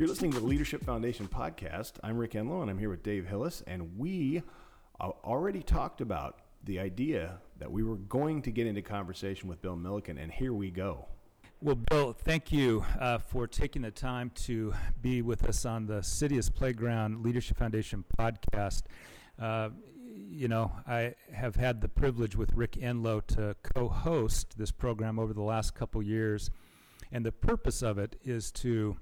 You're listening to the Leadership Foundation podcast. I'm Rick Enlow, and I'm here with Dave Hillis, and we already talked about the idea that we were going to get into conversation with Bill Milliken, and here we go. Well, Bill, thank you uh, for taking the time to be with us on the City as Playground Leadership Foundation podcast. Uh, you know, I have had the privilege with Rick Enlow to co host this program over the last couple years. And the purpose of it is to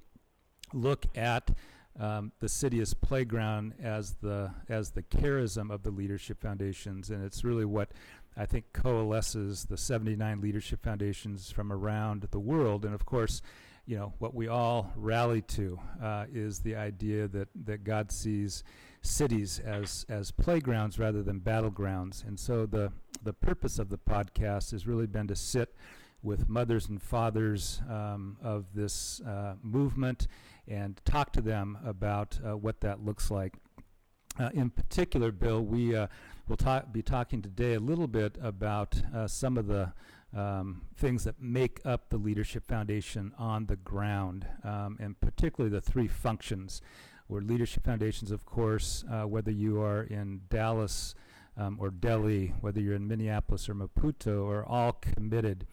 look at um, the city as playground as the as the charism of the leadership foundations, and it's really what I think coalesces the 79 leadership foundations from around the world. And of course, you know what we all rally to uh, is the idea that that God sees cities as as playgrounds rather than battlegrounds. And so the the purpose of the podcast has really been to sit with mothers and fathers um, of this uh, movement and talk to them about uh, what that looks like. Uh, in particular, Bill, we uh, will ta- be talking today a little bit about uh, some of the um, things that make up the Leadership Foundation on the ground, um, and particularly the three functions. Where Leadership Foundations, of course, uh, whether you are in Dallas um, or Delhi, whether you're in Minneapolis or Maputo, are all committed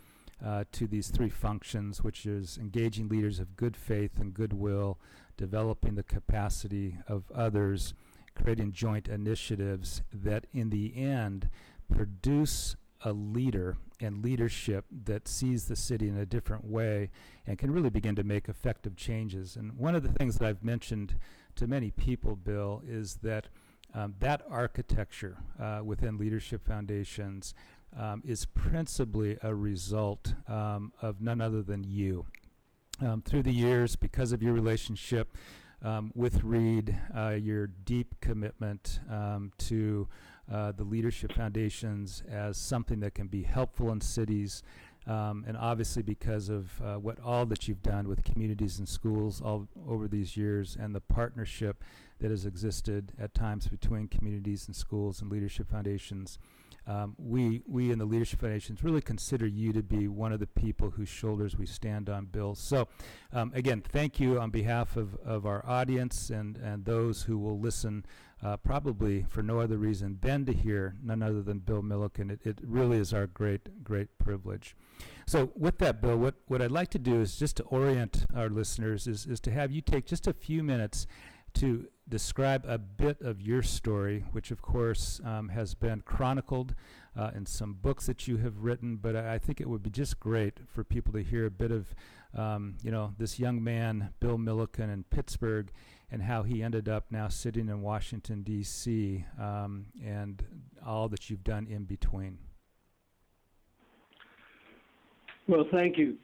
uh, to these three functions, which is engaging leaders of good faith and goodwill, developing the capacity of others, creating joint initiatives that in the end produce a leader and leadership that sees the city in a different way and can really begin to make effective changes. And one of the things that I've mentioned to many people, Bill, is that um, that architecture uh, within leadership foundations um, is principally a result um, of none other than you. Um, through the years, because of your relationship um, with Reid, uh, your deep commitment um, to uh, the leadership foundations as something that can be helpful in cities, um, and obviously because of uh, what all that you've done with communities and schools all over these years, and the partnership that has existed at times between communities and schools and leadership foundations um, we we in the leadership foundations really consider you to be one of the people whose shoulders we stand on, Bill. So, um, again, thank you on behalf of, of our audience and and those who will listen, uh, probably for no other reason than to hear none other than Bill Milliken. It, it really is our great great privilege. So, with that, Bill, what what I'd like to do is just to orient our listeners is is to have you take just a few minutes to describe a bit of your story, which of course um, has been chronicled uh, in some books that you have written. But I, think it would be just great for people to hear a bit of, um, you know, this young man, Bill Milliken in Pittsburgh, and how he ended up now sitting in Washington D.C. Um, and all that you've done in between. Well, thank you,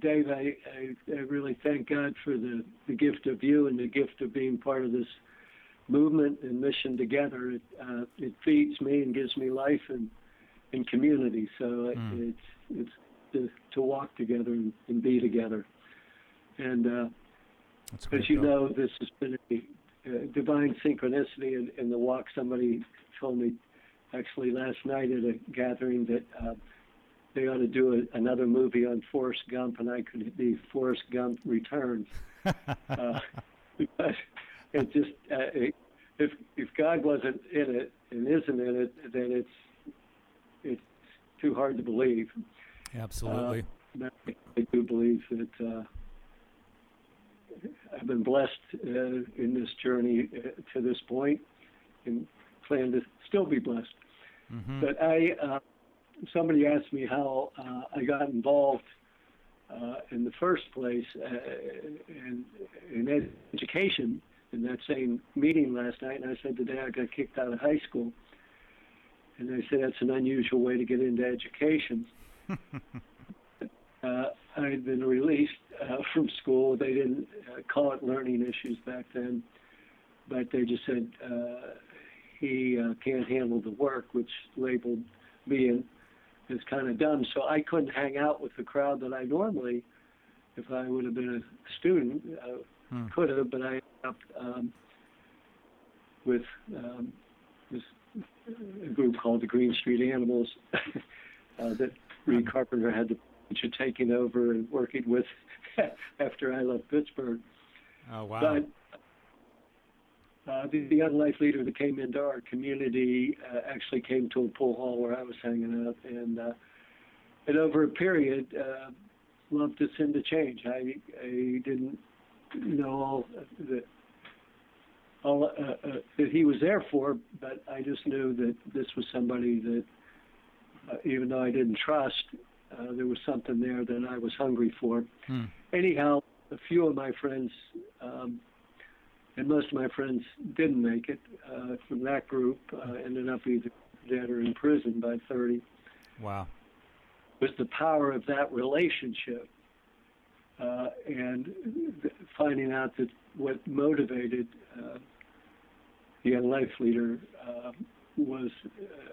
Dave. I, I, I, really thank God for the, the gift of you and the gift of being part of this movement and mission together. It, uh, it feeds me and gives me life and, and community. So mm. it's it's to, to walk together and, and be together. And uh, as you know, this has been a, a divine synchronicity in, in the walk. Somebody told me actually last night at a gathering that. Uh, they ought to do a, another movie on Forrest Gump, and I could be Forrest Gump Returns. uh, because it just uh, it, if if God wasn't in it and isn't in it, then it's it's too hard to believe. Absolutely. Uh, I do believe that uh, I've been blessed uh, in this journey uh, to this point, and plan to still be blessed. Mm-hmm. But I. Somebody asked me how uh, I got involved uh, in the first place uh, in, in education in that same meeting last night, and I said today I got kicked out of high school, and they said that's an unusual way to get into education. uh, I had been released uh, from school. They didn't uh, call it learning issues back then, but they just said uh, he uh, can't handle the work, which labeled me is kind of dumb. So I couldn't hang out with the crowd that I normally, if I would have been a student, uh, hmm. could have. But I ended up um, with um, this a group called the Green Street Animals uh, that Reid Carpenter had the privilege of taking over and working with after I left Pittsburgh. Oh wow! But uh, the, the young life leader that came into our community uh, actually came to a pool hall where I was hanging out, and uh, and over a period, uh, loved us into change. I I didn't know all that all uh, uh, that he was there for, but I just knew that this was somebody that, uh, even though I didn't trust, uh, there was something there that I was hungry for. Hmm. Anyhow, a few of my friends. Um, and most of my friends didn't make it uh, from that group. Uh, ended up either dead or in prison by 30. Wow. Was the power of that relationship, uh, and th- finding out that what motivated uh, the young life leader uh, was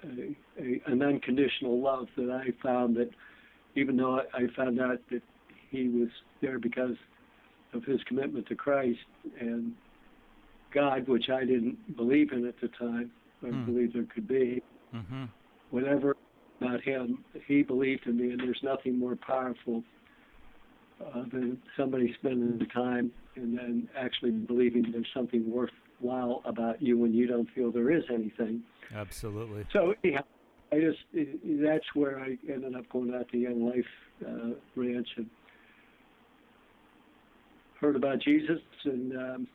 a, a, an unconditional love that I found that even though I, I found out that he was there because of his commitment to Christ and God, which I didn't believe in at the time, or Hmm. believe there could be. Mm-hmm. Whatever about him, he believed in me, and there's nothing more powerful uh, than somebody spending the time and then actually believing there's something worthwhile about you when you don't feel there is anything. Absolutely. So anyhow, I just that's where I ended up going out to Young Life uh, Ranch and heard about Jesus and um,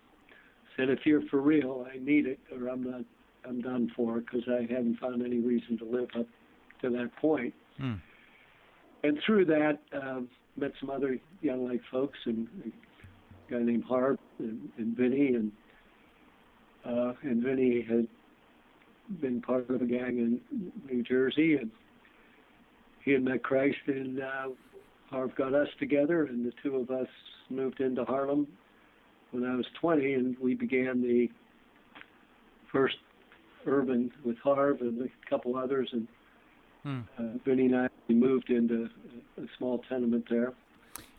said, if you're for real, I need it, or I'm not. I'm done for because I haven't found any reason to live up to that point. Hmm. And through that, um, met some other Young Life folks and a guy named Harv and, and Vinny and uh, and Vinny had been part of a gang in New Jersey, and he had met Christ, and uh, Harv got us together, and the two of us moved into Harlem when I was 20, and we began the first urban with Harv and a couple others, and Hmm. uh, Vinny and I we moved into a, a small tenement there.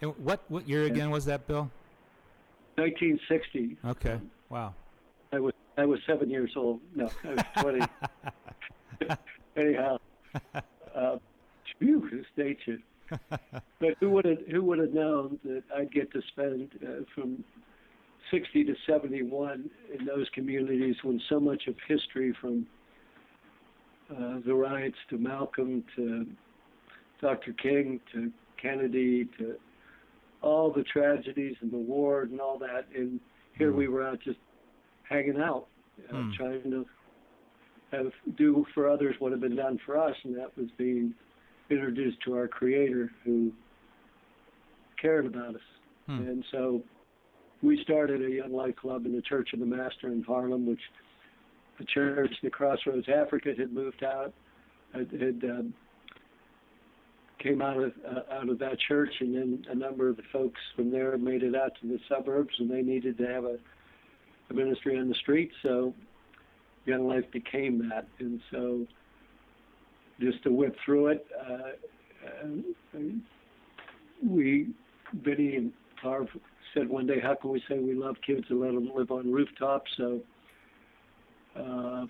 And what what year again was that, Bill? 1960. Okay. Wow. I was I was seven years old. No, I was 20. Anyhow, uh, phew, this dates you. But who would have who would have known that I'd get to spend uh, from 60 to 71 in those communities when so much of history from uh, the riots to Malcolm to Dr. King to Kennedy to all the tragedies and the war and all that, and here we were out just hanging out, uh, Hmm. trying to have do for others what had been done for us, and that was being introduced to our Creator who cared about us. Hmm. And so we started a Young Life Club in the Church of the Master in Harlem, which the church, the Crossroads Africa, had moved out, had, had um, came out of uh, out of that church, and then a number of the folks from there made it out to the suburbs, and they needed to have a, a ministry on the street, so Young Life became that, and so just to whip through it, uh, uh, we, Vinny and Harv said one day, how can we say we love kids and let them live on rooftops? So uh,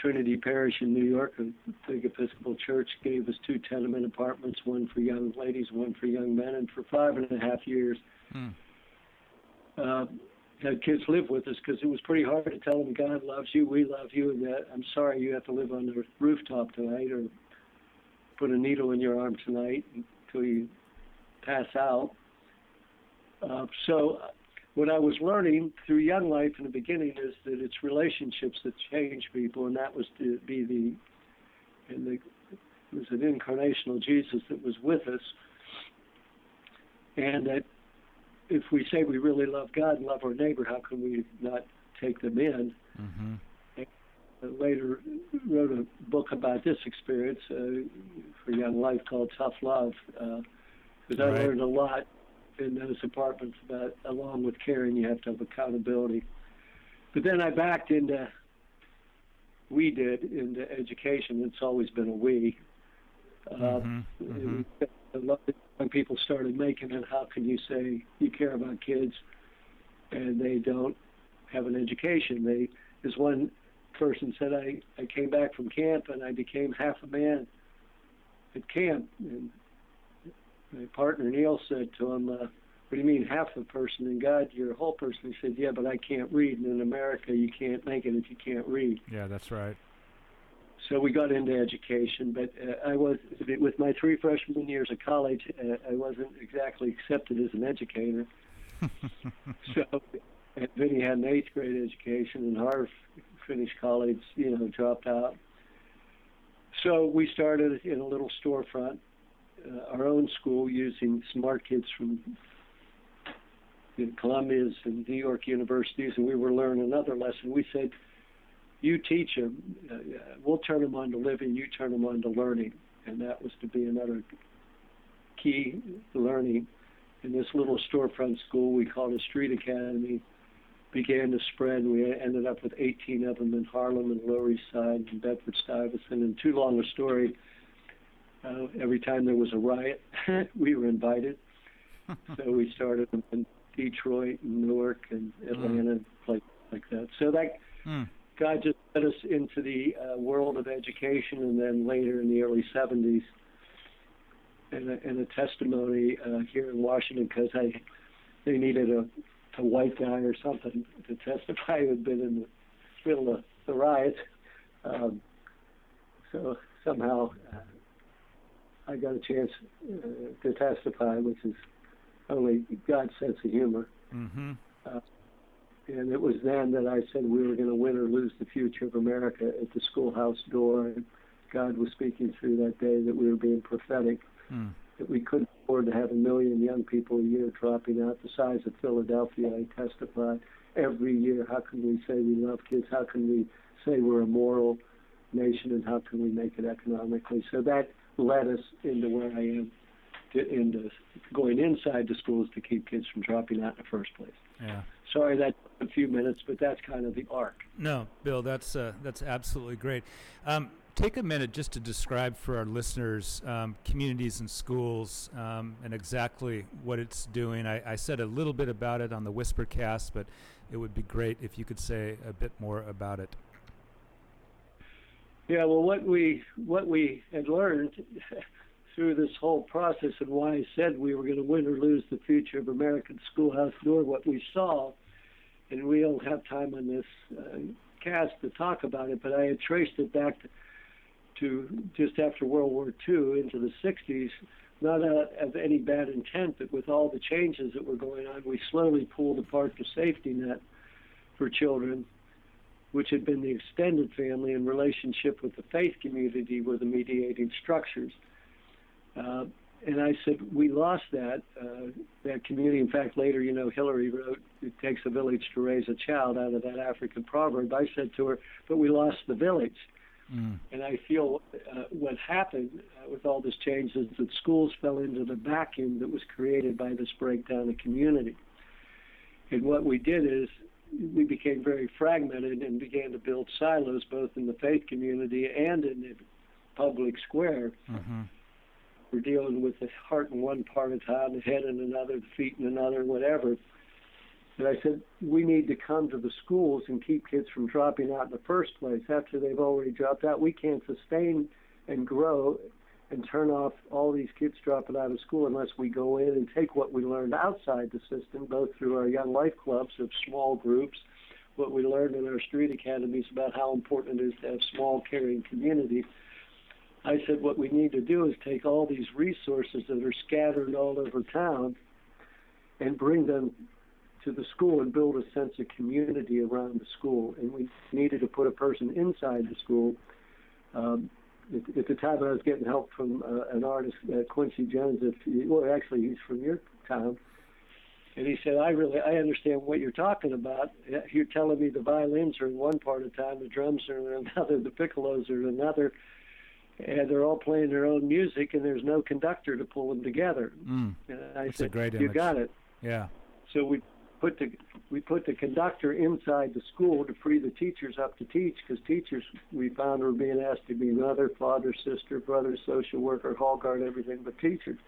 Trinity Parish in New York, a big Episcopal church, gave us two tenement apartments, one for young ladies, one for young men, and for five and a half years, Hmm. uh, had kids live with us because it was pretty hard to tell them God loves you, we love you, and that I'm sorry you have to live on the rooftop tonight or put a needle in your arm tonight until you pass out. Uh, so, uh, what I was learning through Young Life in the beginning is that it's relationships that change people, and that was to be the, and the, it was an incarnational Jesus that was with us, and that if we say we really love God and love our neighbor, how can we not take them in? Mm-hmm. I later wrote a book about this experience uh, for Young Life called Tough Love, because I Right. learned a lot in those apartments but along with caring, you have to have accountability. But then I backed into, we did, into education. It's always been a we. Uh, Mhm, mhm. lot of young people started making it. How can you say you care about kids and they don't have an education? They, as one person said, I, I came back from camp and I became half a man at camp. And my partner Neil said to him, uh, what do you mean half a person? And God, you're a whole person. He said, yeah, but I can't read. And in America, you can't make it if you can't read. Yeah, that's right. So we got into education, but uh, I was with my three freshman years of college. Uh, I wasn't exactly accepted as an educator. so, and Vinny had an eighth grade education, and Harv finished college. You know, dropped out. So we started in a little storefront, uh, our own school, using smart kids from in Columbia's and New York universities, and we were learning another lesson. We said, "You teach them, uh, we'll turn them on to living. You turn them on to learning," and that was to be another key learning. In this little storefront school we called a street academy, began to spread. We ended up with 18 of them in Harlem and Lower East Side and Bedford Stuyvesant. And too long a story. Uh, every time there was a riot, we were invited. so we started in Detroit and Newark and Atlanta, mm. places like that. So that mm. God just led us into the uh, world of education, and then later in the early 70s, and a, and a testimony uh, here in Washington because I they needed a a white guy or something to testify who had been in the middle of the riot. Um, so somehow uh, I got a chance uh, to testify, which is only God's sense of humor. Mm-hmm. Uh, and it was then that I said we were going to win or lose the future of America at the schoolhouse door. And God was speaking through that day that we were being prophetic, mm. that we couldn't afford to have a million young people a year dropping out the size of Philadelphia. I testified every year. How can we say we love kids? How can we say we're a moral nation? And how can we make it economically? So that led us into where I am to, into going inside the schools to keep kids from dropping out in the first place. Yeah. Sorry that a few minutes, but that's kind of the arc. No, Bill, that's uh, that's absolutely great. Um, take a minute just to describe for our listeners um, communities and schools um, and exactly what it's doing. I, I, said a little bit about it on the Whispercast, but it would be great if you could say a bit more about it. Yeah, well, what we what we had learned through this whole process and why I said we were going to win or lose the future of American schoolhouse door, what we saw, and we don't have time on this uh, cast to talk about it, but I had traced it back to, to just after World War II into the 60s, not out of any bad intent, but with all the changes that were going on, we slowly pulled apart the safety net for children, which had been the extended family in relationship with the faith community were the mediating structures. Uh, and I said, we lost that uh, that community. In fact, later, you know, Hillary wrote, "It takes a village to raise a child." Out of that African proverb, I said to her, "But we lost the village." Mm. And I feel uh, what happened uh, with all this change is that schools fell into the vacuum that was created by this breakdown of community. And what we did is we became very fragmented and began to build silos both in the faith community and in the public square. Mm-hmm we're dealing with the heart in one part of town, the head in another, the feet in another, whatever. And I said, we need to come to the schools and keep kids from dropping out in the first place. After they've already dropped out, we can't sustain and grow and turn off all these kids dropping out of school unless we go in and take what we learned outside the system, both through our young life clubs of small groups, what we learned in our street academies about how important it is to have small, caring communities I said, what we need to do is take all these resources that are scattered all over town and bring them to the school and build a sense of community around the school. And we needed to put a person inside the school. Um, at, at, the time, I was getting help from uh, an artist, uh, Quincy Jones. If well, actually, he's from your town. And he said, "I really, I understand what you're talking about. You're telling me the violins are in one part of town, the drums are in another, the piccolos are in another." and they're all playing their own music, and there's no conductor to pull them together. Mm, and I that's said, a great image. "You got it." Yeah. So we put the we put the conductor inside the school to free the teachers up to teach, because teachers we found were being asked to be mother, father, sister, brother, social worker, hall guard, everything but teachers.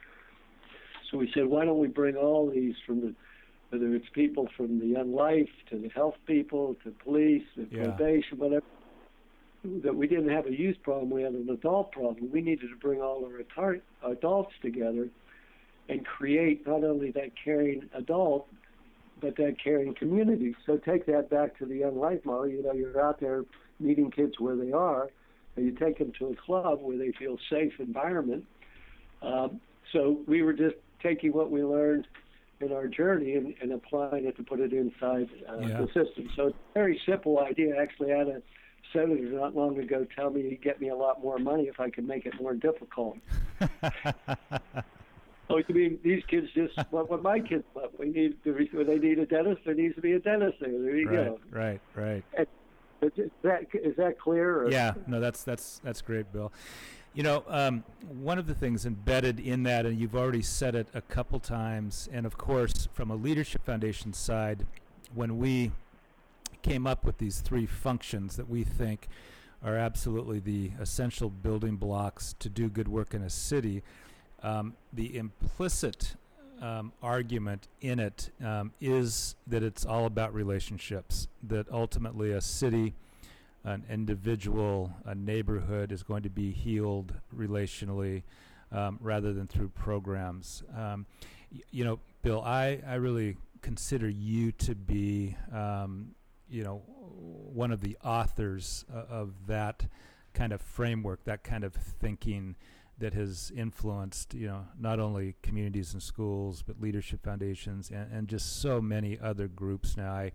So we said, why don't we bring all these from the whether it's people from the young life to the health people to police to yeah. probation, whatever that we didn't have a youth problem, we had an adult problem. We needed to bring all our adults together and create not only that caring adult, but that caring community. So take that back to the Young Life model. You know, you're out there meeting kids where they are, and you take them to a club where they feel safe environment. Um, so we were just taking what we learned in our journey and, and applying it to put it inside uh, yeah. the system. So it's a very simple idea. Actually, I had a senator not long ago tell me he'd get me a lot more money if I could make it more difficult. Oh, you mean these kids just what, what my kids want? We need when they need a dentist, there needs to be a dentist there. There you right, go. Right, right. And is that is that clear? Or? Yeah, no, that's that's that's great, Bill. You know, um, one of the things embedded in that, and you've already said it a couple times, and of course, from a leadership foundation side, when we came up with these three functions that we think are absolutely the essential building blocks to do good work in a city, um, the implicit um, argument in it um, is that it's all about relationships, that ultimately a city, an individual, a neighborhood is going to be healed relationally um, rather than through programs. Um, y- you know, Bill, I, I really consider you to be, um, you know, one of the authors uh, of that kind of framework, that kind of thinking that has influenced, you know, not only communities and schools, but leadership foundations and, and just so many other groups now. I,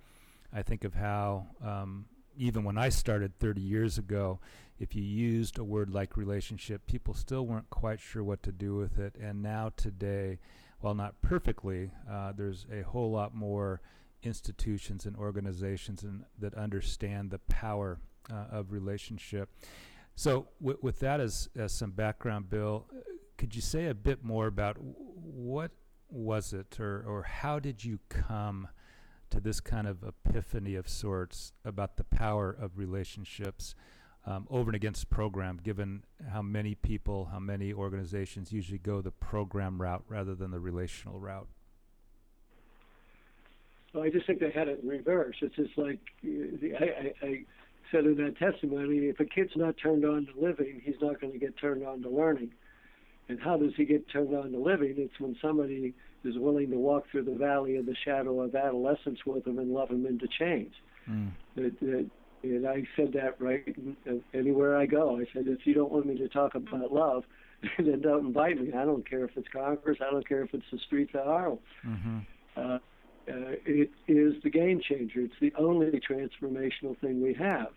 I think of how, um, even when I started 30 years ago, if you used a word like relationship, people still weren't quite sure what to do with it. And now, today, while not perfectly, uh, there's a whole lot more institutions and organizations and, that understand the power uh, of relationship. So, with that as, as some background, Bill, could you say a bit more about what was it, or, or how did you come to this kind of epiphany of sorts about the power of relationships um, over and against program, given how many people, how many organizations usually go the program route rather than the relational route? Well, I just think they had it in reverse. It's just like I, I, I said in that testimony, if a kid's not turned on to living, he's not going to get turned on to learning. And how does he get turned on to living? It's when somebody is willing to walk through the valley of the shadow of adolescence with him and love him into change. Mm. It, it, and I said that right anywhere I go. I said, if you don't want me to talk about love, then don't invite me. I don't care if it's Congress. I don't care if it's the streets of Harlem. Mm-hmm. Uh, uh, it is the game changer. It's the only transformational thing we have.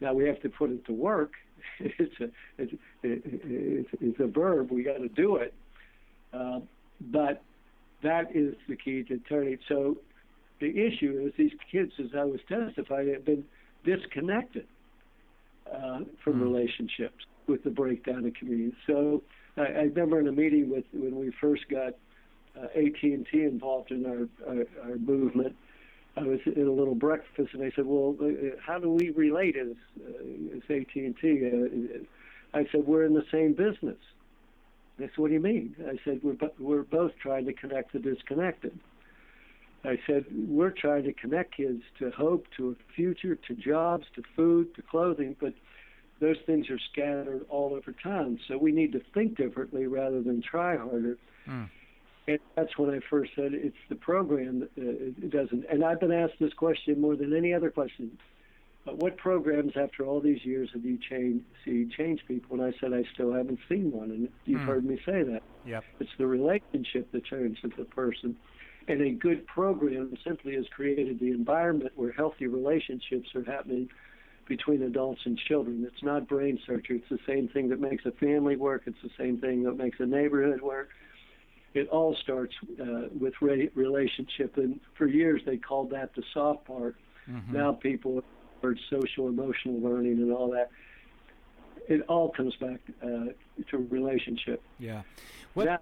Now we have to put it to work. it's a it's, it's, it's a verb. We got to do it. Uh, but that is the key to turning. So the issue is these kids, as I was testifying, have been disconnected uh, from mm. relationships with the breakdown of community. So I, I remember in a meeting with when we first got uh, AT&T involved in our, our, our movement. I was in a little breakfast, and they said, "Well, uh, how do we relate as uh, as AT&T?" Uh, I said, "We're in the same business." They said, "What do you mean?" I said, "We're we're both trying to connect the disconnected." I said, "We're trying to connect kids to hope, to a future, to jobs, to food, to clothing, but." Those things are scattered all over town, so we need to think differently rather than try harder. Mm. And that's when I first said it's the program that uh, it doesn't. And I've been asked this question more than any other question. But what programs, after all these years, have you changed, see change people? And I said I still haven't seen one, and you've mm. heard me say that. Yep. It's the relationship that changes the person. And a good program simply has created the environment where healthy relationships are happening between adults and children. It's not brain surgery. It's the same thing that makes a family work. It's the same thing that makes a neighborhood work it all starts uh, with re- relationship. And for years they called that the soft part. Mm-hmm. Now people have heard social emotional learning and all that. It all comes back uh, to relationship. Yeah. What? Now,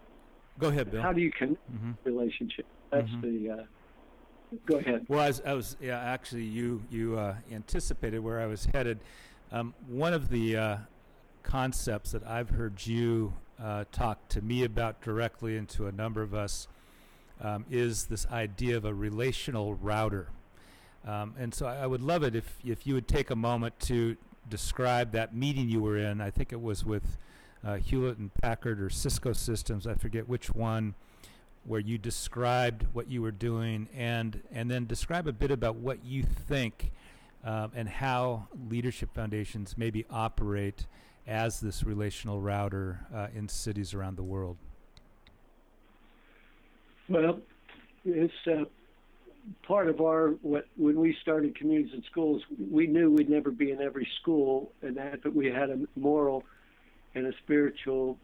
go ahead, Bill. How do you connect mm-hmm. relationship? That's mm-hmm. the. Uh, go ahead. Well, I was, I was, yeah. Actually, you you uh, anticipated where I was headed. Um, one of the uh, concepts that I've heard you uh, talked to me about directly and to a number of us um, is this idea of a relational router. Um, and so I, would love it if, if you would take a moment to describe that meeting you were in. I think it was with uh, Hewlett and Packard or Cisco Systems, I forget which one, where you described what you were doing and and then describe a bit about what you think uh, and how leadership foundations maybe operate as this relational router uh, in cities around the world. Well, it's uh, part of our what when we started communities and schools, we knew we'd never be in every school, and that but we had a moral and a spiritual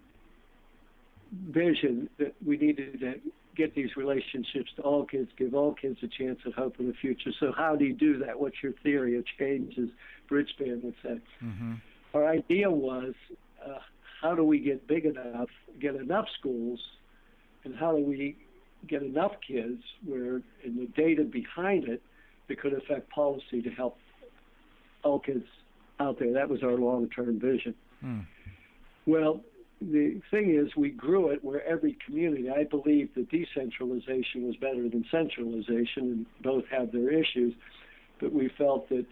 vision that we needed to get these relationships to all kids, give all kids a chance at hope in the future. So how do you do that? What's your theory of change, as Bridgespan would say? Mm-hmm. Our idea was, uh, how do we get big enough, get enough schools, and how do we get enough kids where, in the data behind it, that could affect policy to help all kids out there. That was our long-term vision. Mm. Well, the thing is, we grew it where every community, I believe that decentralization was better than centralization, and both have their issues. But we felt that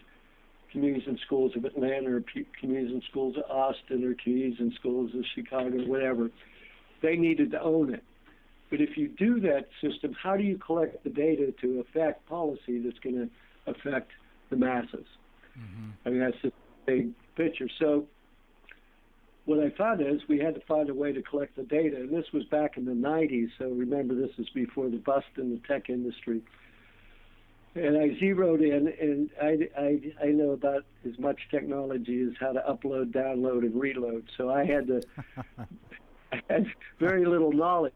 communities and schools of Atlanta, or communities and schools of Austin, or communities and schools of Chicago, whatever, they needed to own it. But if you do that system, how do you collect the data to affect policy that's going to affect the masses? Mm-hmm. I mean, that's the big picture. So what I found is we had to find a way to collect the data, and this was back in the 90s. So remember, this is before the bust in the tech industry. And I zeroed in, and I, I, I know about as much technology as how to upload, download, and reload. So I had to, I had very little knowledge,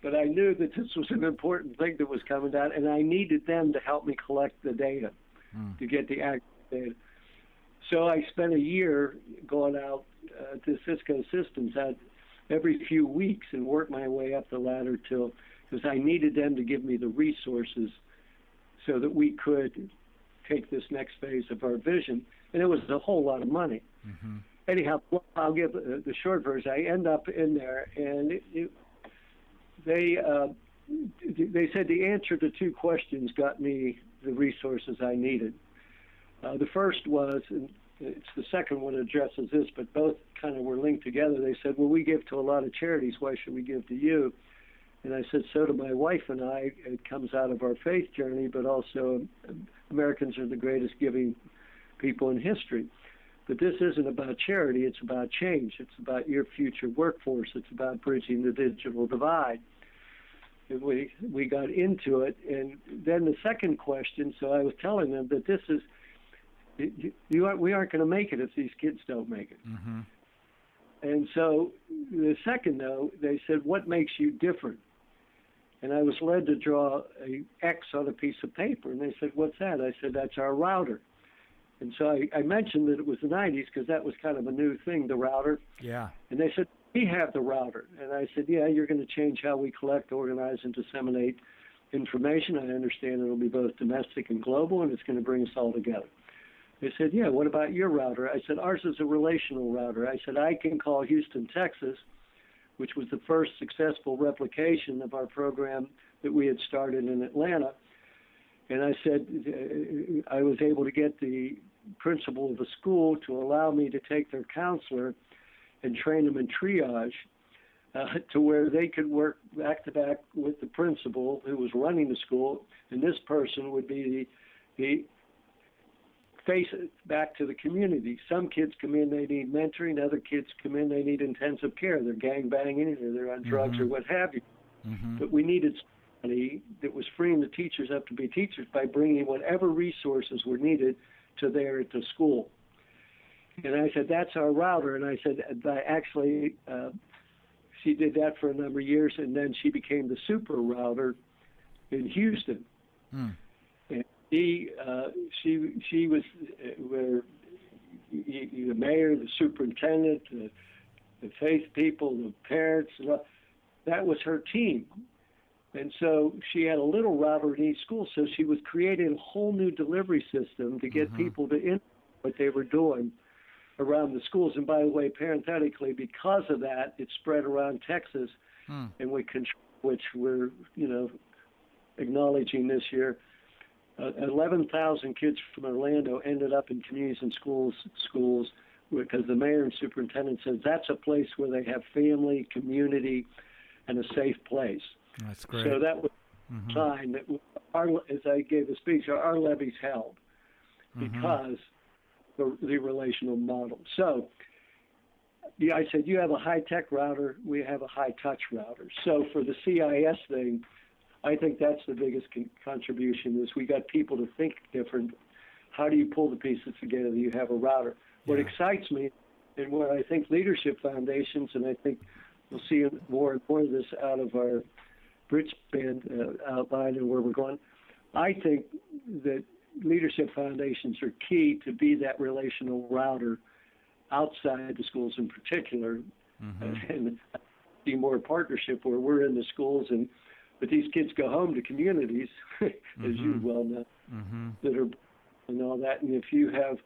but I knew that this was an important thing that was coming down, and I needed them to help me collect the data mm. to get the accurate data. So I spent a year going out uh, to Cisco Systems at every few weeks and worked my way up the ladder till because I needed them to give me the resources so that we could take this next phase of our vision. And it was a whole lot of money. Mm-hmm. Anyhow, I'll give the short version. I end up in there, and it, it, they uh, they said the answer to two questions got me the resources I needed. Uh, the first was, and it's the second one addresses this, but both kind of were linked together. They said, "Well, we give to a lot of charities. Why should we give to you?" And I said, "So do my wife and I. It comes out of our faith journey, but also Americans are the greatest giving people in history." But this isn't about charity. It's about change. It's about your future workforce. It's about bridging the digital divide. And we we got into it, and then the second question. So I was telling them that this is you, you are, we aren't going to make it if these kids don't make it. Mm-hmm. And so the second, though, they said, what makes you different? And I was led to draw a X on a piece of paper. And they said, what's that? I said, that's our router. And so I, I mentioned that it was the 90s because that was kind of a new thing, the router. Yeah. And they said, we have the router. And I said, yeah, you're going to change how we collect, organize, and disseminate information. I understand it'll be both domestic and global, and it's going to bring us all together. They said, Yeah, what about your router? I said, Ours is a relational router. I said, I can call Houston, Texas, which was the first successful replication of our program that we had started in Atlanta. And I said, I was able to get the principal of the school to allow me to take their counselor and train them in triage uh, to where they could work back to back with the principal who was running the school. And this person would be the, the face it back to the community. Some kids come in, they need mentoring. Other kids come in, they need intensive care. They're gang banging or they're on drugs mm-hmm. or what have you. Mm-hmm. But we needed somebody that was freeing the teachers up to be teachers by bringing whatever resources were needed to there at the school. And I said, that's our router. And I said, I actually, uh, she did that for a number of years, and then she became the super router in Houston. Mm she uh, she she was uh, where the mayor, the superintendent, the, the faith people, the parents. That was her team, and so she had a little in each school. So she was creating a whole new delivery system to get mm-hmm. people to in what they were doing around the schools. And by the way, parenthetically, because of that, it spread around Texas, mm. and we which we're you know acknowledging this year uh, 11,000 kids from Orlando ended up in communities and schools schools because the mayor and superintendent says that's a place where they have family, community, and a safe place. That's great. So that was mm-hmm. a sign that our, as I gave the speech, our, levees held mm-hmm. because the, the relational model. So yeah, I said you have a high tech router, we have a high touch router. So for the CIS thing, I think that's the biggest con- contribution is we got people to think different. How do you pull the pieces together? You have a router. Yeah. What excites me, and what I think leadership foundations, and I think we'll see more and more of this out of our bridge band uh, outline and where we're going. I think that leadership foundations are key to be that relational router outside the schools in particular, mm-hmm. and be more partnership where we're in the schools and but these kids go home to communities, as mm-hmm. you well know, mm-hmm. that are and all that. And if you have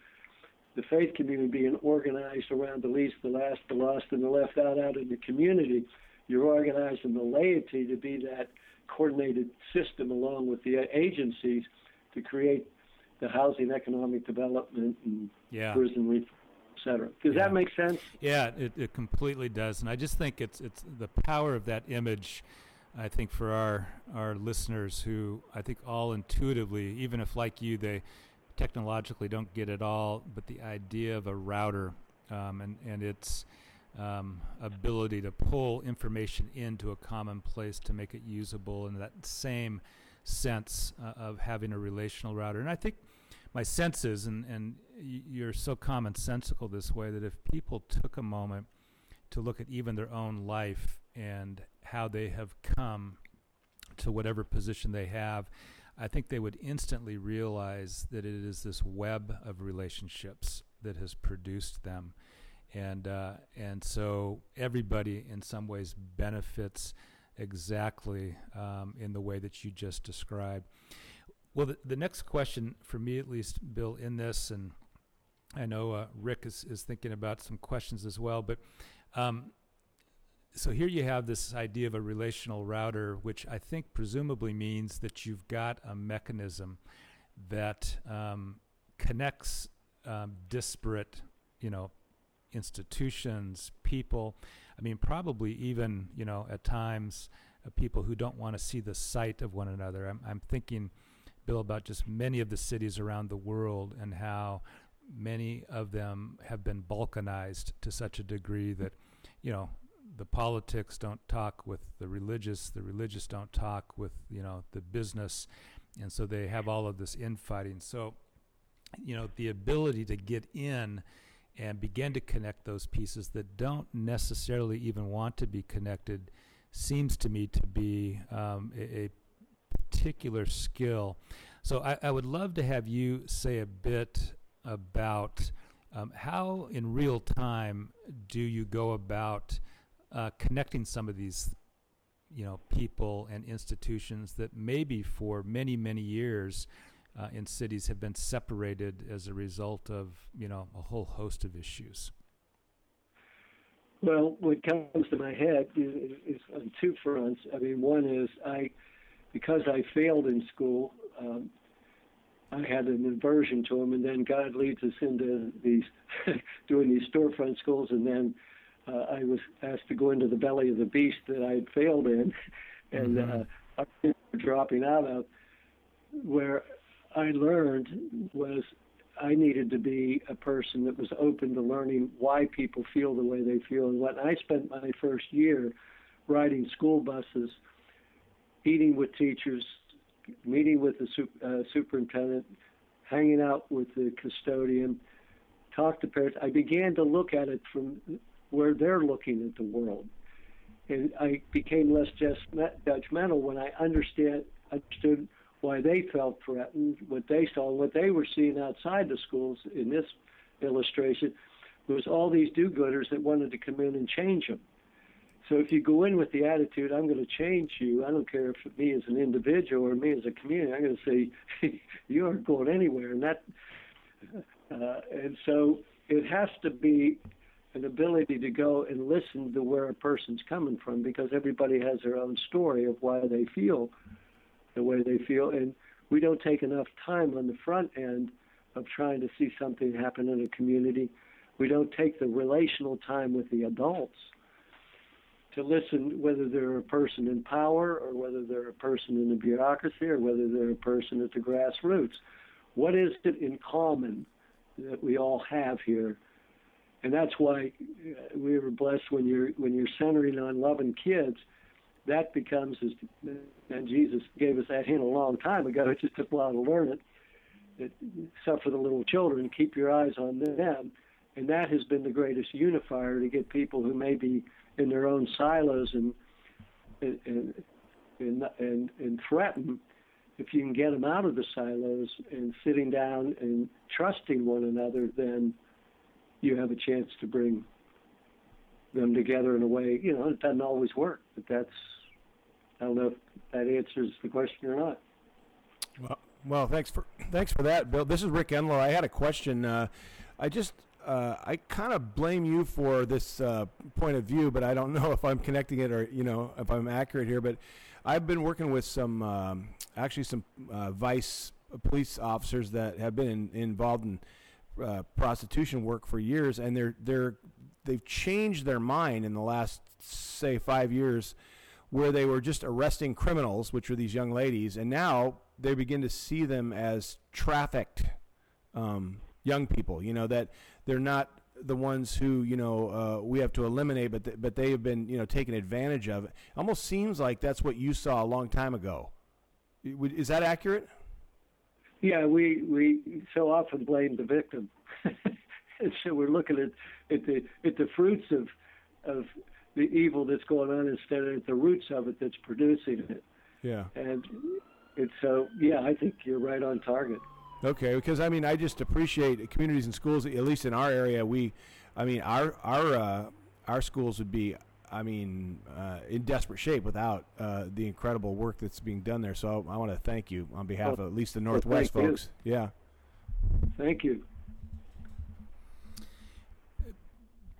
the faith community being organized around the least, the last, the lost, and the left out out in the community, you're organizing the laity to be that coordinated system along with the agencies to create the housing, economic development, and yeah. prison reform cetera. Does yeah. that make sense? Yeah, it, it completely does. And I just think it's it's the power of that image. I think for our our listeners who I think all intuitively, even if like you, they technologically don't get it all, but the idea of a router um, and and its um, ability to pull information into a common place to make it usable, and that same sense uh, of having a relational router. And I think my sense is, and, and you're so commonsensical this way, that if people took a moment to look at even their own life and how they have come to whatever position they have, I think they would instantly realize that it is this web of relationships that has produced them. And, uh, and so everybody in some ways benefits exactly um, in the way that you just described. Well, the, the next question for me, at least, Bill, in this, and I know uh, Rick is, is thinking about some questions as well, but um, so here you have this idea of a relational router, which I think presumably means that you've got a mechanism that um, connects um, disparate, you know, institutions, people. I mean, probably even, you know, at times, uh, people who don't want to see the sight of one another. I'm, I'm thinking Bill, about just many of the cities around the world and how many of them have been balkanized to such a degree that, you know, the politics don't talk with the religious, the religious don't talk with, you know, the business. And so they have all of this infighting. So, you know, the ability to get in and begin to connect those pieces that don't necessarily even want to be connected seems to me to be um, a, a particular skill. So I, I, would love to have you say a bit about um, how, in real time, do you go about uh, connecting some of these, you know, people and institutions that maybe for many, many years uh, in cities have been separated as a result of, you know, a whole host of issues. Well, what comes to my head is, is on two fronts. I mean, one is I because I failed in school, um, I had an aversion to them, and then God leads us into these doing these storefront schools, and then uh, I was asked to go into the belly of the beast that I had failed in, and mm-hmm. uh, dropping out of. Where I learned was I needed to be a person that was open to learning why people feel the way they feel, and when I spent my first year riding school buses eating with teachers, meeting with the uh, superintendent, hanging out with the custodian, talk to parents. I began to look at it from where they're looking at the world. And I became less judgmental when I understand understood why they felt threatened, what they saw, and what they were seeing outside the schools in this illustration was all these do-gooders that wanted to come in and change them. So if you go in with the attitude, I'm going to change you, I don't care if me as an individual or me as a community, I'm going to say, you aren't going anywhere. And that, uh, and so it has to be an ability to go and listen to where a person's coming from because everybody has their own story of why they feel the way they feel. And we don't take enough time on the front end of trying to see something happen in a community. We don't take the relational time with the adults to listen whether they're a person in power or whether they're a person in the bureaucracy or whether they're a person at the grassroots. What is it in common that we all have here? And that's why uh, we were blessed when you're when you're centering on loving kids. That becomes, as and Jesus gave us that hint a long time ago. It just took a while to learn it. That suffer the little children, keep your eyes on them, and that has been the greatest unifier to get people who may be in their own silos and and and and, and threaten if you can get them out of the silos and sitting down and trusting one another then you have a chance to bring them together in a way you know it doesn't always work but that's i don't know if that answers the question or not well well thanks for thanks for that bill this is rick enlow i had a question uh, i just uh, I kind of blame you for this uh, point of view, but I don't know if I'm connecting it or you know if I'm accurate here. But I've been working with some, um, actually some uh, vice police officers that have been in, involved in uh, prostitution work for years, and they're they're they've changed their mind in the last say five years, where they were just arresting criminals, which are these young ladies, and now they begin to see them as trafficked. Um, young people, you know, that they're not the ones who you know uh, we have to eliminate, but th- but they have been you know taken advantage of. It almost seems like that's what you saw a long time ago. Is that accurate? Yeah, we we so often blame the victim, so we're looking at at the at the fruits of of the evil that's going on instead of at the roots of it that's producing it. Yeah. And and so yeah, I think you're right on target. Okay, because I mean, I just appreciate communities and schools. At least in our area, we, I mean, our our uh, our schools would be, I mean, uh, in desperate shape without uh, the incredible work that's being done there. So I, I want to thank you on behalf well, of at least the Northwest well, folks. You. Yeah. Thank you.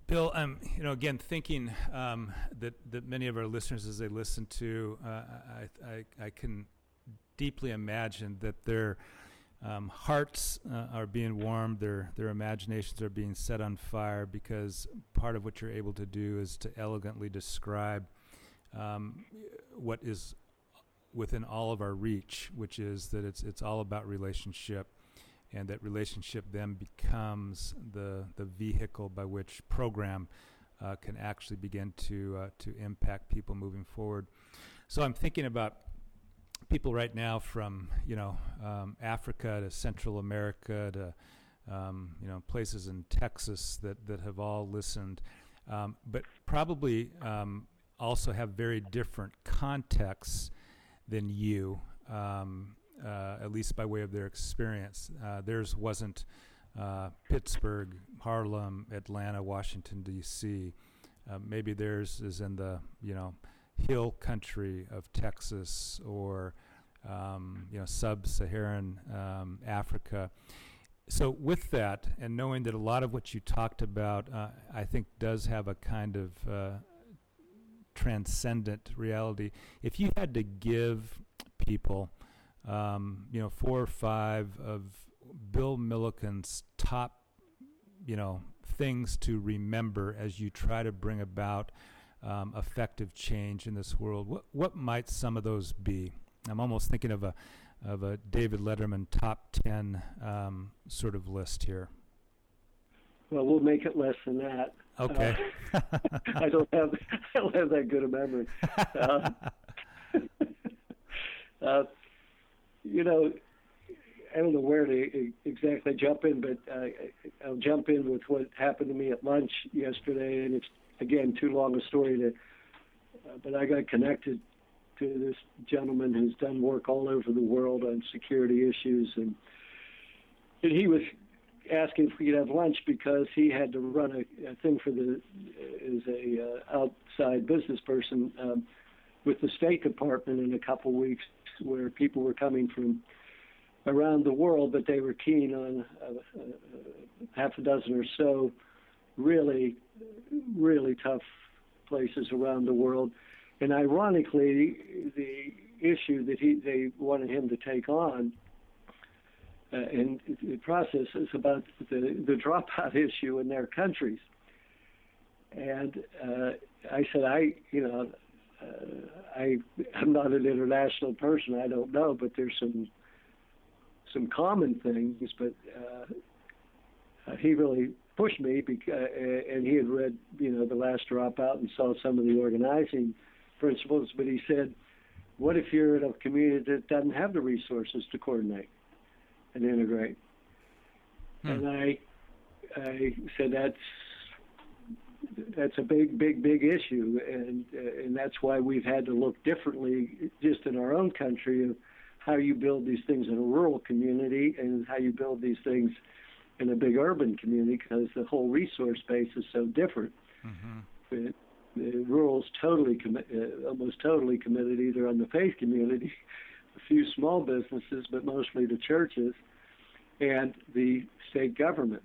Bill, um, you know, again, thinking um, that that many of our listeners, as they listen to, uh, I, I I can deeply imagine that they're um, hearts uh, are being warmed, their their imaginations are being set on fire because part of what you're able to do is to elegantly describe um, what is within all of our reach, which is that it's it's all about relationship, and that relationship then becomes the the vehicle by which program uh, can actually begin to uh, to impact people moving forward. So I'm thinking about people right now from you know um, Africa to Central America to um, you know places in Texas that that have all listened, um, but probably um, also have very different contexts than you, um, uh, at least by way of their experience. Uh, theirs wasn't uh, Pittsburgh, Harlem, Atlanta, Washington D.C. Uh, maybe theirs is in the you know hill country of Texas or um, you know sub-Saharan um, Africa. So with that, and knowing that a lot of what you talked about, uh, I think does have a kind of uh, transcendent reality. If you had to give people, um, you know, four or five of Bill Milliken's top, you know, things to remember as you try to bring about um, effective change in this world. What what might some of those be? I'm almost thinking of a of a David Letterman top ten um, sort of list here. Well, we'll make it less than that. Okay. Uh, I don't have I don't have that good a memory. Uh, uh, you know, I don't know where to exactly jump in, but uh, I'll jump in with what happened to me at lunch yesterday, and it's again, too long a story to. Uh, but I got connected to this gentleman who's done work all over the world on security issues, and and he was asking if we could have lunch because he had to run a, a thing for the as a uh, outside business person um, with the State Department in a couple weeks, where people were coming from around the world, but they were keen on uh, uh, half a dozen or so really, really tough places around the world. And ironically, the issue that he they wanted him to take on uh, and the process is about the, the dropout issue in their countries. And uh, I said, I, you know, uh, I, I'm not an international person. I don't know, but there's some some common things. But uh, he really pushed me because, and he had read, you know, the last dropout and saw some of the organizing principles. But he said, what if you're in a community that doesn't have the resources to coordinate and integrate? Hmm. And I, I said that's that's a big, big, big issue, and uh, and that's why we've had to look differently just in our own country of how you build these things in a rural community and how you build these things in a big urban community because the whole resource base is so different. Mm-hmm. It, the rural's totally commi- uh, almost totally committed either on the faith community, a few small businesses, but mostly the churches, and the state government.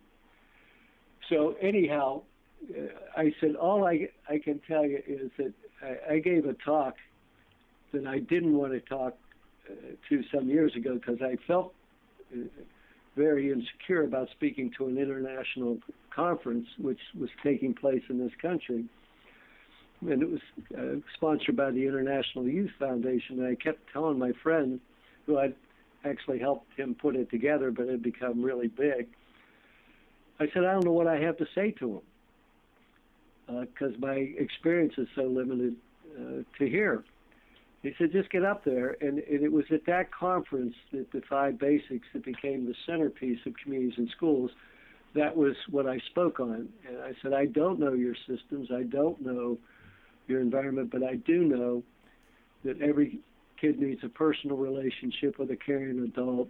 So anyhow, uh, I said all I I can tell you is that I, I gave a talk that I didn't want to talk uh, to some years ago because I felt uh, very insecure about speaking to an international conference which was taking place in this country. And it was uh, sponsored by the International Youth Foundation. And I kept telling my friend, who I'd actually helped him put it together, but it had become really big. I said, I don't know what I have to say to him because uh, my experience is so limited uh, to here. He said, just get up there. And, and it was at that conference that the five basics that became the centerpiece of communities and schools, that was what I spoke on. And I said, I don't know your systems. I don't know your environment, but I do know that every kid needs a personal relationship with a caring adult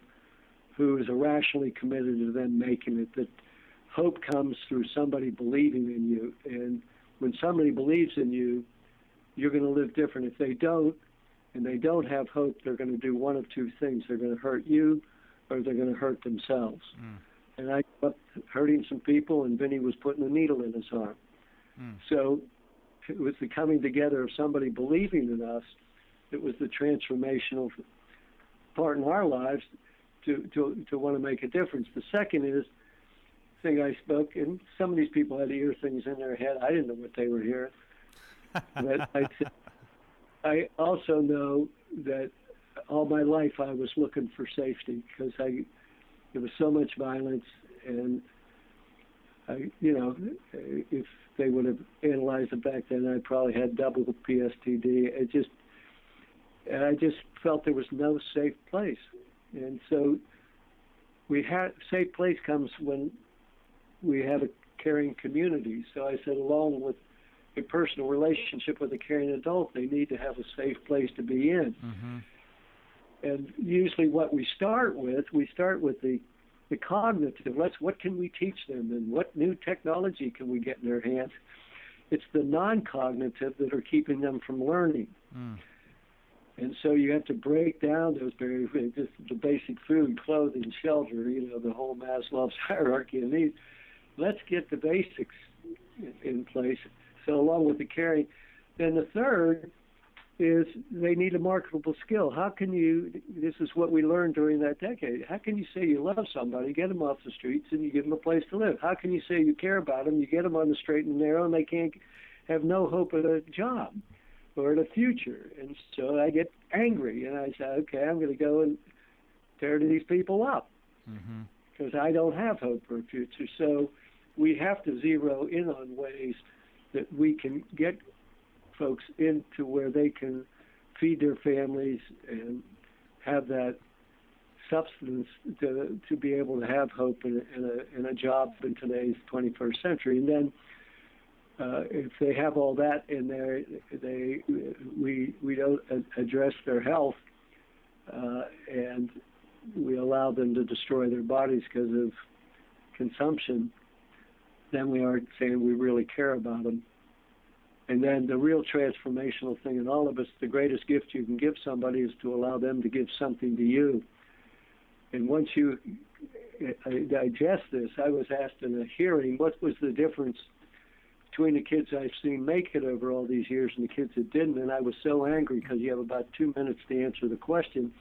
who is irrationally committed to them making it. That hope comes through somebody believing in you. And when somebody believes in you, you're going to live different. If they don't, and they don't have hope, they're going to do one of two things. They're going to hurt you or they're going to hurt themselves. Mm. And I up hurting some people, and Vinny was putting a needle in his arm. Mm. So it was the coming together of somebody believing in us that was the transformational part in our lives to, to, to want to make a difference. The second is thing I spoke, and some of these people had ear things in their head. I didn't know what they were hearing. but I said, I also know that all my life I was looking for safety because I there was so much violence and I you know if they would have analyzed it back then I probably had double PSTD it just and I just felt there was no safe place. And so we had safe place comes when we have a caring community. So I said along with a personal relationship with a caring adult, they need to have a safe place to be in. Mm-hmm. And usually, what we start with, we start with the the cognitive. Let's what can we teach them, and what new technology can we get in their hands? It's the non-cognitive that are keeping them from learning. Mm. And so you have to break down those barriers, just the basic food, clothing, shelter, you know, the whole Maslow's hierarchy of needs. Let's get the basics in place so along with the caring. Then the third is they need a marketable skill. How can you, this is what we learned during that decade, how can you say you love somebody, get them off the streets, and you give them a place to live? How can you say you care about them, you get them on the straight and narrow, and they can't have no hope of a job or in a future? And so I get angry, and I say, okay, I'm going to go and tear these people up because mm-hmm. I don't have hope for a future. So we have to zero in on ways – that we can get folks into where they can feed their families and have that substance to to be able to have hope in a, in a, job in today's 21st century. And then uh, if they have all that in there, they we we don't address their health uh, and we allow them to destroy their bodies because of consumption then we are saying we really care about them. And then the real transformational thing in all of us, the greatest gift you can give somebody is to allow them to give something to you. And once you uh, digest this, I was asked in a hearing, what was the difference between the kids I've seen make it over all these years and the kids that didn't? And I was so angry because you have about two minutes to answer the question.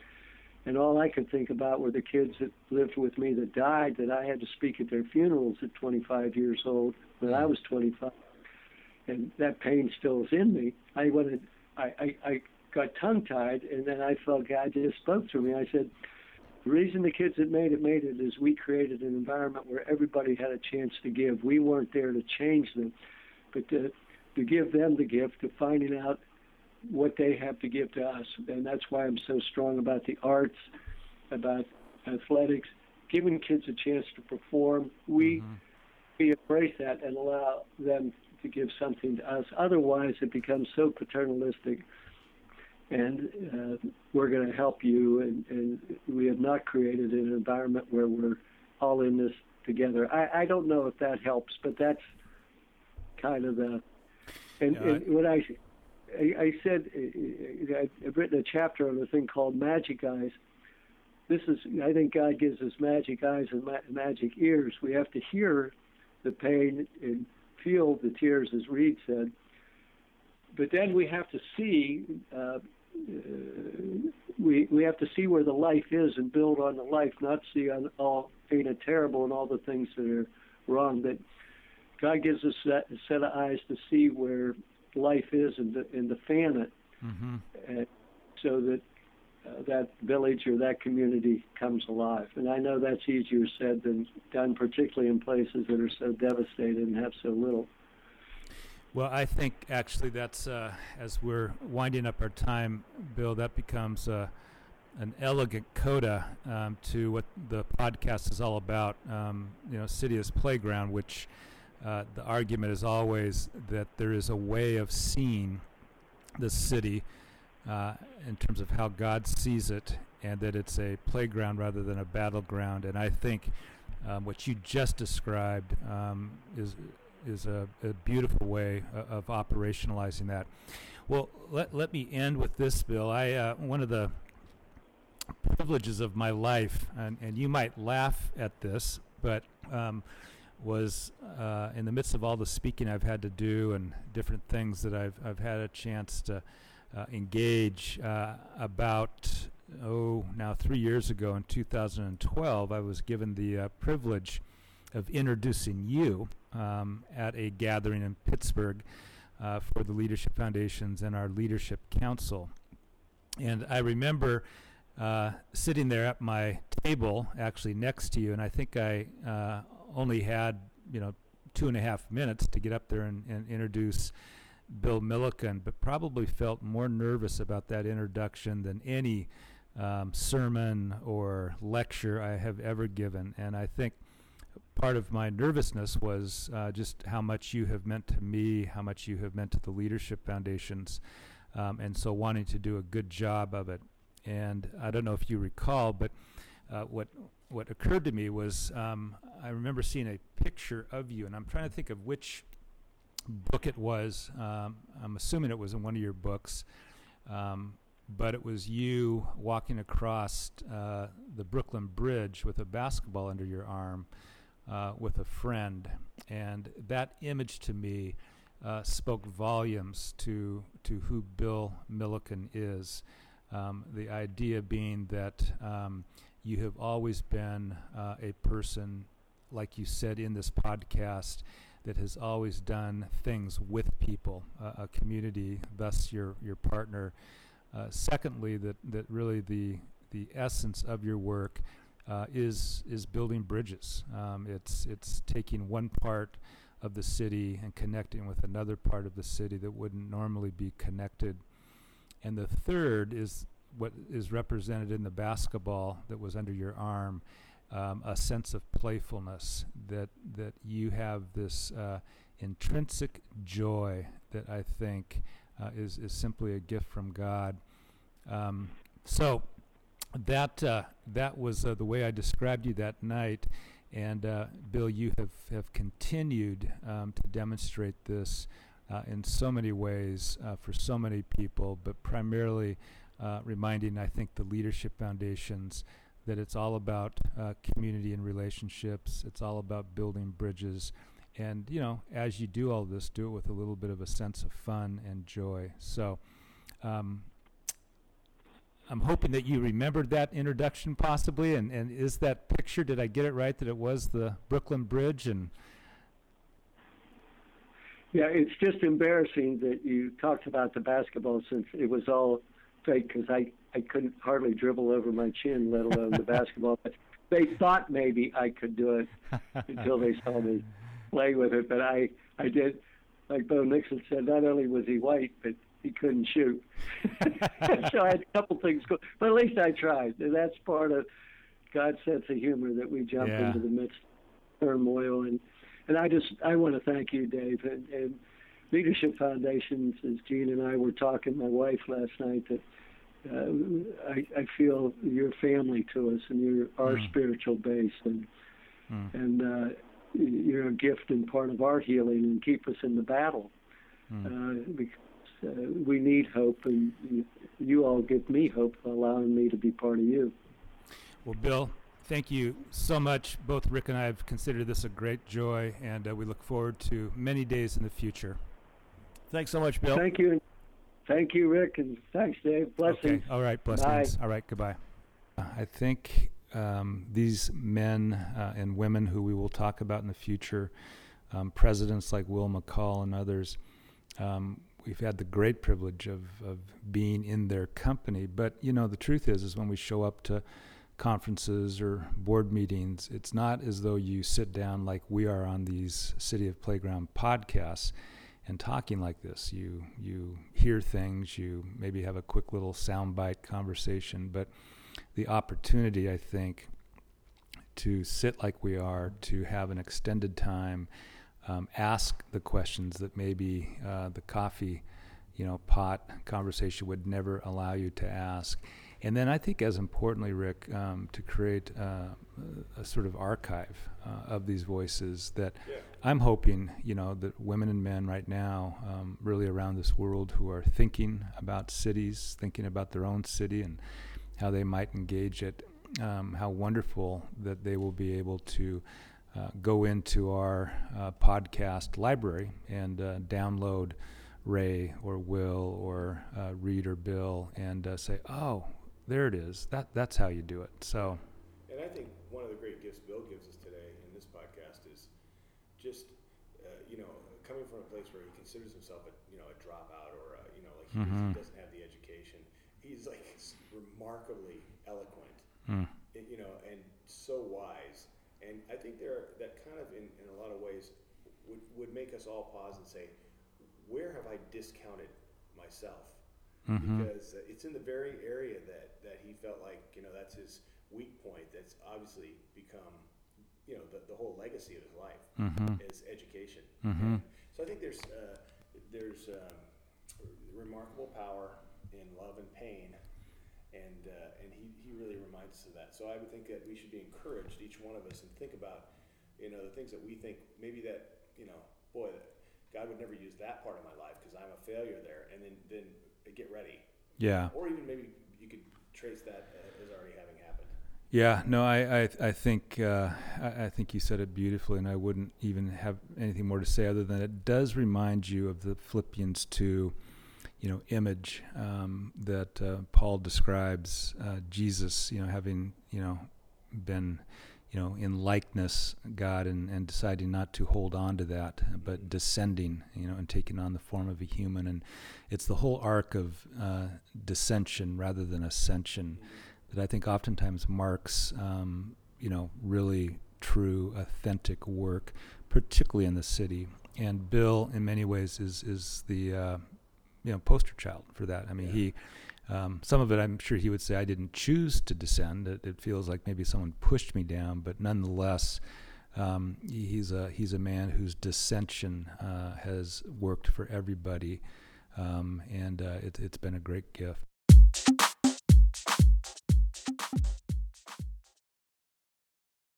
And all I could think about were the kids that lived with me that died, that I had to speak at their funerals at 25 years old when I was 25. and that pain still is in me. I wanted, I, I, I got tongue tied, and then I felt God just spoke through me. I said, the reason the kids that made it made it is we created an environment where everybody had a chance to give. We weren't there to change them, but to, to give them the gift of finding out what they have to give to us. And that's why I'm so strong about the arts, about athletics, giving kids a chance to perform. We mm-hmm. we embrace that and allow them to give something to us. Otherwise, it becomes so paternalistic. And uh, we're going to help you, and, and we have not created an environment where we're all in this together. I, I don't know if that helps, but that's kind of the. And, yeah, and what I I, I said uh, uh, I've written a chapter on a thing called magic eyes. This is, I think God gives us magic eyes and ma- magic ears. We have to hear the pain and feel the tears, as Reid said. But then we have to see, uh, uh, we we have to see where the life is and build on the life, not see on all pain and terrible and all the things that are wrong. That God gives us that set of eyes to see where life is and to, and to fan it, mm-hmm. and so that uh, that village or that community comes alive. And I know that's easier said than done, particularly in places that are so devastated and have so little. Well, I think actually that's uh, as we're winding up our time, Bill. That becomes uh, an elegant coda um, to what the podcast is all about. Um, you know, City as Playground, which uh, the argument is always that there is a way of seeing the city uh, in terms of how God sees it, and that it's a playground rather than a battleground. And I think um, what you just described um, is is a, a beautiful way of, of operationalizing that. Well, let, let me end with this, Bill. I uh, one of the privileges of my life, and, and you might laugh at this, but um, was uh, in the midst of all the speaking I've had to do and different things that I've I've had a chance to uh, engage uh, about oh now three years ago in 2012 I was given the uh, privilege of introducing you um, at a gathering in Pittsburgh uh, for the Leadership Foundations and our Leadership Council, and I remember. Uh, sitting there at my table, actually next to you, and I think I only had you know two and a half minutes to get up there and, and introduce Bill Milliken, but probably felt more nervous about that introduction than any um, sermon or lecture I have ever given. And I think part of my nervousness was uh, just how much you have meant to me, how much you have meant to the leadership foundations, um, and so wanting to do a good job of it. And I don't know if you recall, but uh, what what occurred to me was um, I remember seeing a picture of you, and I'm trying to think of which book it was. Um, I'm assuming it was in one of your books, um, but it was you walking across uh, the Brooklyn Bridge with a basketball under your arm uh, with a friend, and that image to me uh, spoke volumes to to who Bill Milliken is. Um, the idea being that um, you have always been uh, a person, like you said in this podcast, that has always done things with people, uh, a community, thus your, your partner. Uh, secondly, that, that really the, the essence of your work uh, is, is building bridges. Um, it's, it's taking one part of the city and connecting with another part of the city that wouldn't normally be connected. And the third is what is represented in the basketball that was under your arm, um, a sense of playfulness that that you have this uh, intrinsic joy that I think uh, is is simply a gift from God. Um, so that uh, that was uh, the way I described you that night. And uh, Bill, you have, have continued um, to demonstrate this uh, in so many ways for so many people, but primarily uh, reminding, I think, the leadership foundations that it's all about uh, community and relationships. It's all about building bridges. And, you know, as you do all this, do it with a little bit of a sense of fun and joy. So, um, I'm hoping that you remembered that introduction possibly. And, and is that picture, did I get it right that it was the Brooklyn Bridge? And Yeah, it's just embarrassing that you talked about the basketball since it was all fake because I, I couldn't hardly dribble over my chin, let alone the basketball. But they thought maybe I could do it until they saw me play with it. But I, I did, like Bo Nixon said, not only was he white, but he couldn't shoot. so I had a couple things go, but at least I tried. And that's part of God's sense of humor that we jump Yeah. into the midst of turmoil. And and I just I want to thank you, Dave, and, and Leadership Foundations. As Gene and I were talking, my wife last night, that uh, I, I feel you're family to us, and you're our Mm. spiritual base, and Mm. and uh, you're a gift and part of our healing, and keep us in the battle Mm. uh, because uh, we need hope, and you, you all give me hope, allowing me to be part of you. Well, Bill, thank you so much. Both Rick and I have considered this a great joy, and uh, we look forward to many days in the future. Thanks so much, Bill. Thank you, thank you, Rick, and thanks, Dave. Blessings. Okay. All right. Blessings. All right. Goodbye. Uh, I think um, these men uh, and women who we will talk about in the future, um, presidents like Will McCall and others, um, we've had the great privilege of, of being in their company. But you know, the truth is, is when we show up to conferences or board meetings, it's not as though you sit down like we are on these City as Playground podcasts and talking like this. You you hear things, you maybe have a quick little soundbite conversation, but the opportunity, I think, to sit like we are, to have an extended time, um, ask the questions that maybe uh, the coffee, you know, pot conversation would never allow you to ask. And then I think, as importantly, Rick, um, to create uh, a sort of archive uh, of these voices that I'm hoping, you know, that women and men right now, um, really around this world, who are thinking about cities, thinking about their own city and how they might engage it, um, how wonderful that they will be able to uh, go into our uh, podcast library and uh, download Ray or Will or uh, Reid or Bill and uh, say, oh, there it is. That that's how you do it. So And I think one of the great gifts Bill gives us today in this podcast is just, uh, you know, coming from a place where he considers himself a, you know, a dropout or, a, you know, like he, Mhm. he doesn't have the education. He's like remarkably eloquent, mm, and, you know, and so wise. And I think there, that kind of, in, in a lot of ways, would, would make us all pause and say, where have I discounted myself? Mhm, because it's in the very area that, that he felt like you know that's his weak point. That's obviously become you know the, the whole legacy of his life mhm, is education. Mhm. So I think there's uh, there's um, remarkable power in love and pain, and uh, and he, he really reminds us of that. So I would think that we should be encouraged, each one of us, and think about you know the things that we think maybe that you know boy God would never use that part of my life because I'm a failure there, and then then get ready yeah. or even maybe you could trace that uh, as already having happened. Yeah, no, I, I, I think, uh, I, I think you said it beautifully, and I wouldn't even have anything more to say other than it does remind you of the Philippians two, you know, image um, that uh, Paul describes uh, Jesus, you know, having you know been, you know, in likeness God and, and deciding not to hold on to that, but descending, you know, and taking on the form of a human, and it's the whole arc of uh, descension rather than ascension that I think oftentimes marks, um, you know, really true, authentic work, particularly in the city. And Bill, in many ways, is is the uh, you know poster child for that. I mean, Yeah. he. Um, some of it, I'm sure he would say, I didn't choose to descend. It, it feels like maybe someone pushed me down, but nonetheless, um, he's a he's a man whose descension uh, has worked for everybody, um, and uh, it, has been a great gift.